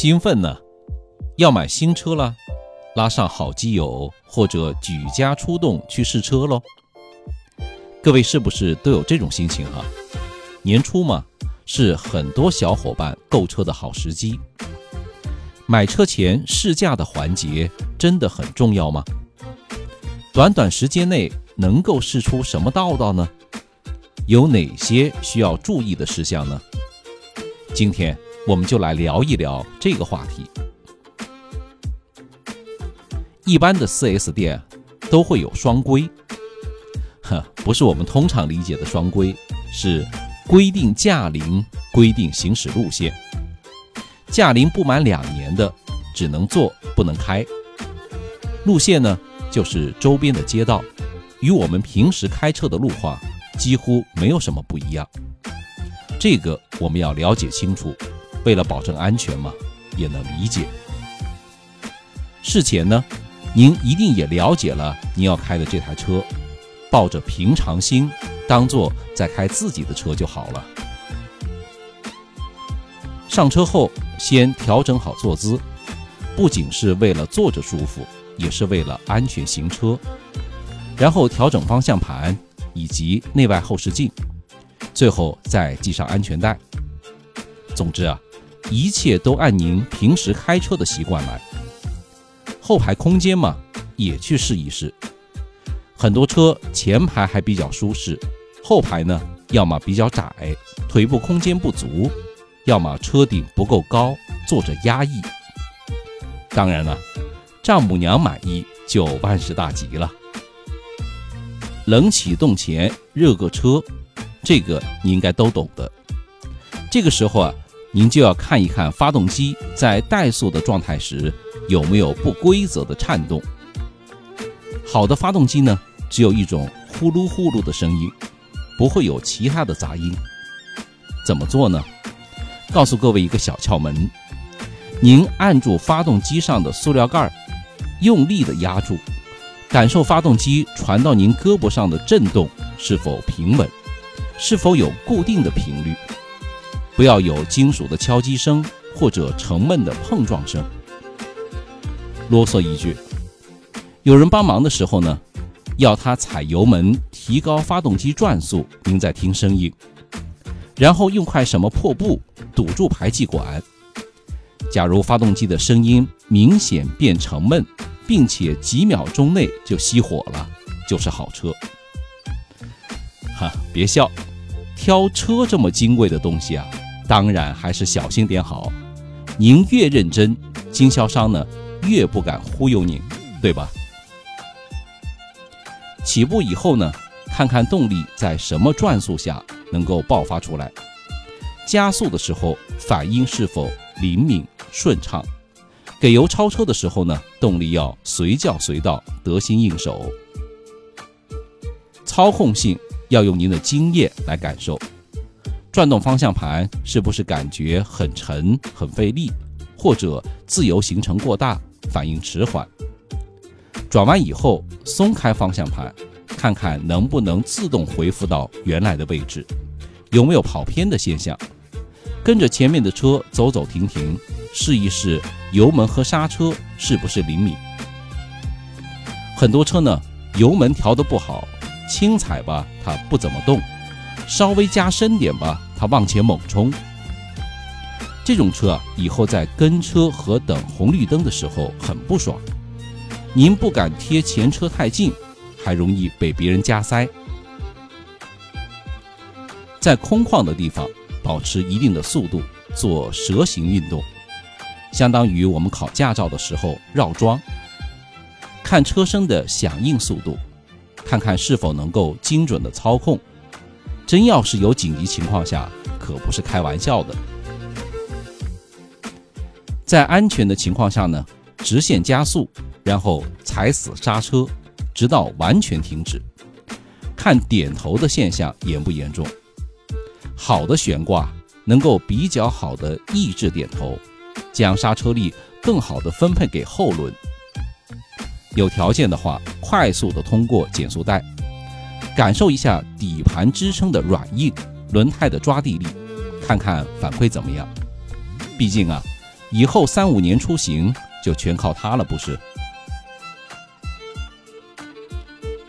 兴奋呢，要买新车了，拉上好基友或者举家出动去试车喽。各位是不是都有这种心情哈？年初嘛，是很多小伙伴购车的好时机。买车前试驾的环节真的很重要吗？短短时间内能够试出什么道道呢？有哪些需要注意的事项呢？今天。我们就来聊一聊这个话题。一般的 4S 店都会有双规，呵，不是我们通常理解的双规，是规定驾龄、规定行驶路线。驾龄不满两年的，只能坐不能开。路线呢，就是周边的街道，与我们平时开车的路况几乎没有什么不一样。这个我们要了解清楚。为了保证安全嘛，也能理解。事前呢，您一定也了解了您要开的这台车，抱着平常心，当做在开自己的车就好了。上车后先调整好坐姿，不仅是为了坐着舒服，也是为了安全行车。然后调整方向盘以及内外后视镜，最后再系上安全带。总之啊。一切都按您平时开车的习惯来。后排空间嘛，也去试一试。很多车前排还比较舒适，后排呢，要么比较窄，腿部空间不足，要么车顶不够高，坐着压抑。当然了，丈母娘满意就万事大吉了。冷启动前热个车，这个你应该都懂的。这个时候啊。您就要看一看发动机在怠速的状态时有没有不规则的颤动。好的发动机呢，只有一种呼噜呼噜的声音，不会有其他的杂音。怎么做呢？告诉各位一个小窍门：您按住发动机上的塑料盖，用力的压住，感受发动机传到您胳膊上的震动是否平稳，是否有固定的频率。不要有金属的敲击声或者沉闷的碰撞声。啰嗦一句，有人帮忙的时候呢，要他踩油门提高发动机转速，您再听声音。然后用块什么破布堵住排气管。假如发动机的声音明显变沉闷，并且几秒钟内就熄火了，就是好车。哈，别笑，挑车这么金贵的东西啊！当然还是小心点好。您越认真，经销商呢越不敢忽悠您，对吧？起步以后呢，看看动力在什么转速下能够爆发出来，加速的时候反应是否灵敏顺畅，给油超车的时候呢，动力要随叫随到，得心应手。操控性要用您的经验来感受。转动方向盘是不是感觉很沉、很费力，或者自由行程过大、反应迟缓？转弯以后松开方向盘，看看能不能自动恢复到原来的位置，有没有跑偏的现象？跟着前面的车走走停停，试一试油门和刹车是不是灵敏。很多车呢，油门调得不好，轻踩吧它不怎么动，稍微加深点吧。他往前猛冲，这种车啊，以后在跟车和等红绿灯的时候很不爽。您不敢贴前车太近，还容易被别人加塞。在空旷的地方保持一定的速度，做蛇形运动，相当于我们考驾照的时候绕桩。看车身的响应速度，看看是否能够精准的操控。真要是有紧急情况下，可不是开玩笑的。在安全的情况下呢，直线加速，然后踩死刹车，直到完全停止。看点头的现象严不严重？好的悬挂能够比较好的抑制点头，将刹车力更好的分配给后轮。有条件的话，快速的通过减速带。感受一下底盘支撑的软硬，轮胎的抓地力，看看反馈怎么样。毕竟啊，以后三五年出行就全靠它了，不是？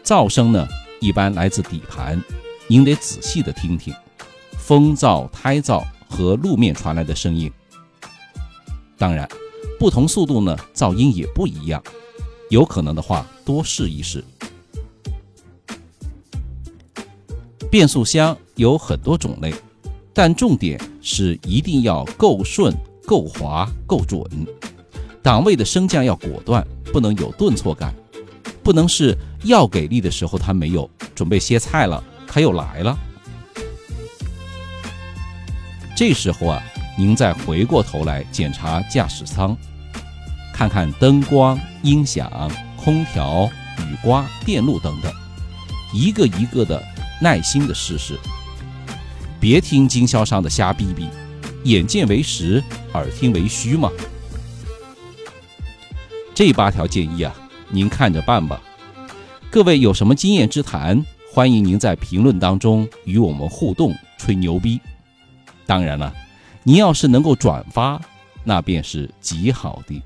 噪声呢，一般来自底盘，您得仔细的听听，风噪、胎噪和路面传来的声音。当然，不同速度呢，噪音也不一样，有可能的话多试一试。变速箱有很多种类，但重点是一定要够顺、够滑、够准，档位的升降要果断，不能有顿挫感，不能是要给力的时候它没有，准备歇菜了它又来了。这时候啊，您再回过头来检查驾驶舱，看看灯光、音响、空调、雨刮、电路等等，一个一个的。耐心的试试，别听经销商的瞎逼逼，眼见为实，耳听为虚嘛。这八条建议啊，您看着办吧。各位有什么经验之谈，欢迎您在评论当中与我们互动吹牛逼。当然了，您要是能够转发，那便是极好的。